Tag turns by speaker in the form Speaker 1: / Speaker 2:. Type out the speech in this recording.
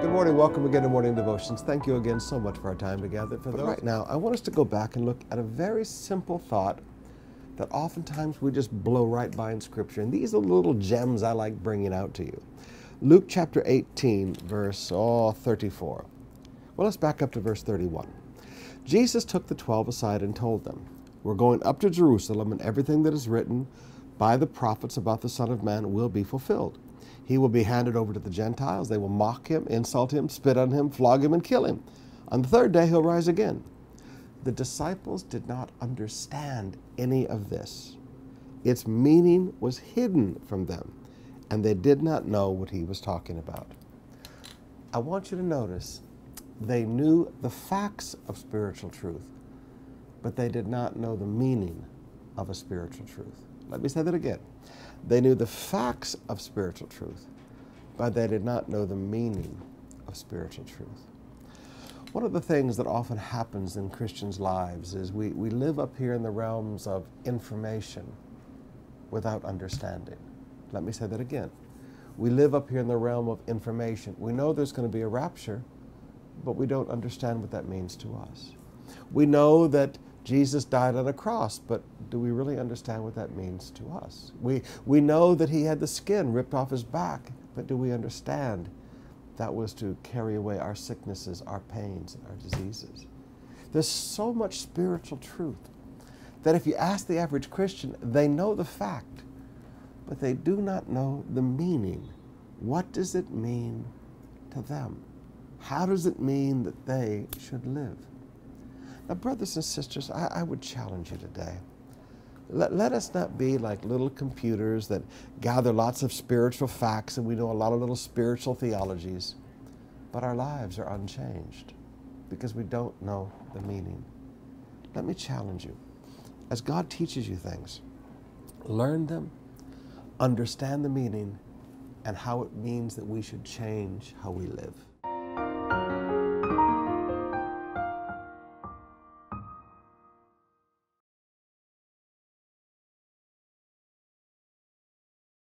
Speaker 1: Good morning. Welcome again to Morning Devotions. Thank you again so much for our time together. For right now, I want us to go back and look at a very simple thought that oftentimes we just blow right by in Scripture. And these are little gems I like bringing out to you. Luke chapter 18, verse oh, 34. Well, let's back up to verse 31. Jesus took the twelve aside and told them, We're going up to Jerusalem, and everything that is written by the prophets about the Son of Man will be fulfilled. He will be handed over to the Gentiles. They will mock him, insult him, spit on him, flog him, and kill him. On the third day, he'll rise again. The disciples did not understand any of this. Its meaning was hidden from them, and they did not know what he was talking about. I want you to notice they knew the facts of spiritual truth, but they did not know the meaning of a spiritual truth. Let me say that again. They knew the facts of spiritual truth, but they did not know the meaning of spiritual truth. One of the things that often happens in Christians' lives is we, we live up here in the realms of information without understanding. Let me say that again. We live up here in the realm of information. We know there's going to be a rapture, but we don't understand what that means to us. We know that Jesus died on a cross, but do we really understand what that means to us? We, we know that he had the skin ripped off his back, but do we understand that was to carry away our sicknesses, our pains, our diseases? There's so much spiritual truth that if you ask the average Christian, they know the fact, but they do not know the meaning. What does it mean to them? How does it mean that they should live? Now, brothers and sisters, I, I would challenge you today. Let, let us not be like little computers that gather lots of spiritual facts and we know a lot of little spiritual theologies, but our lives are unchanged because we don't know the meaning. Let me challenge you. As God teaches you things, learn them, understand the meaning, and how it means that we should change how we live.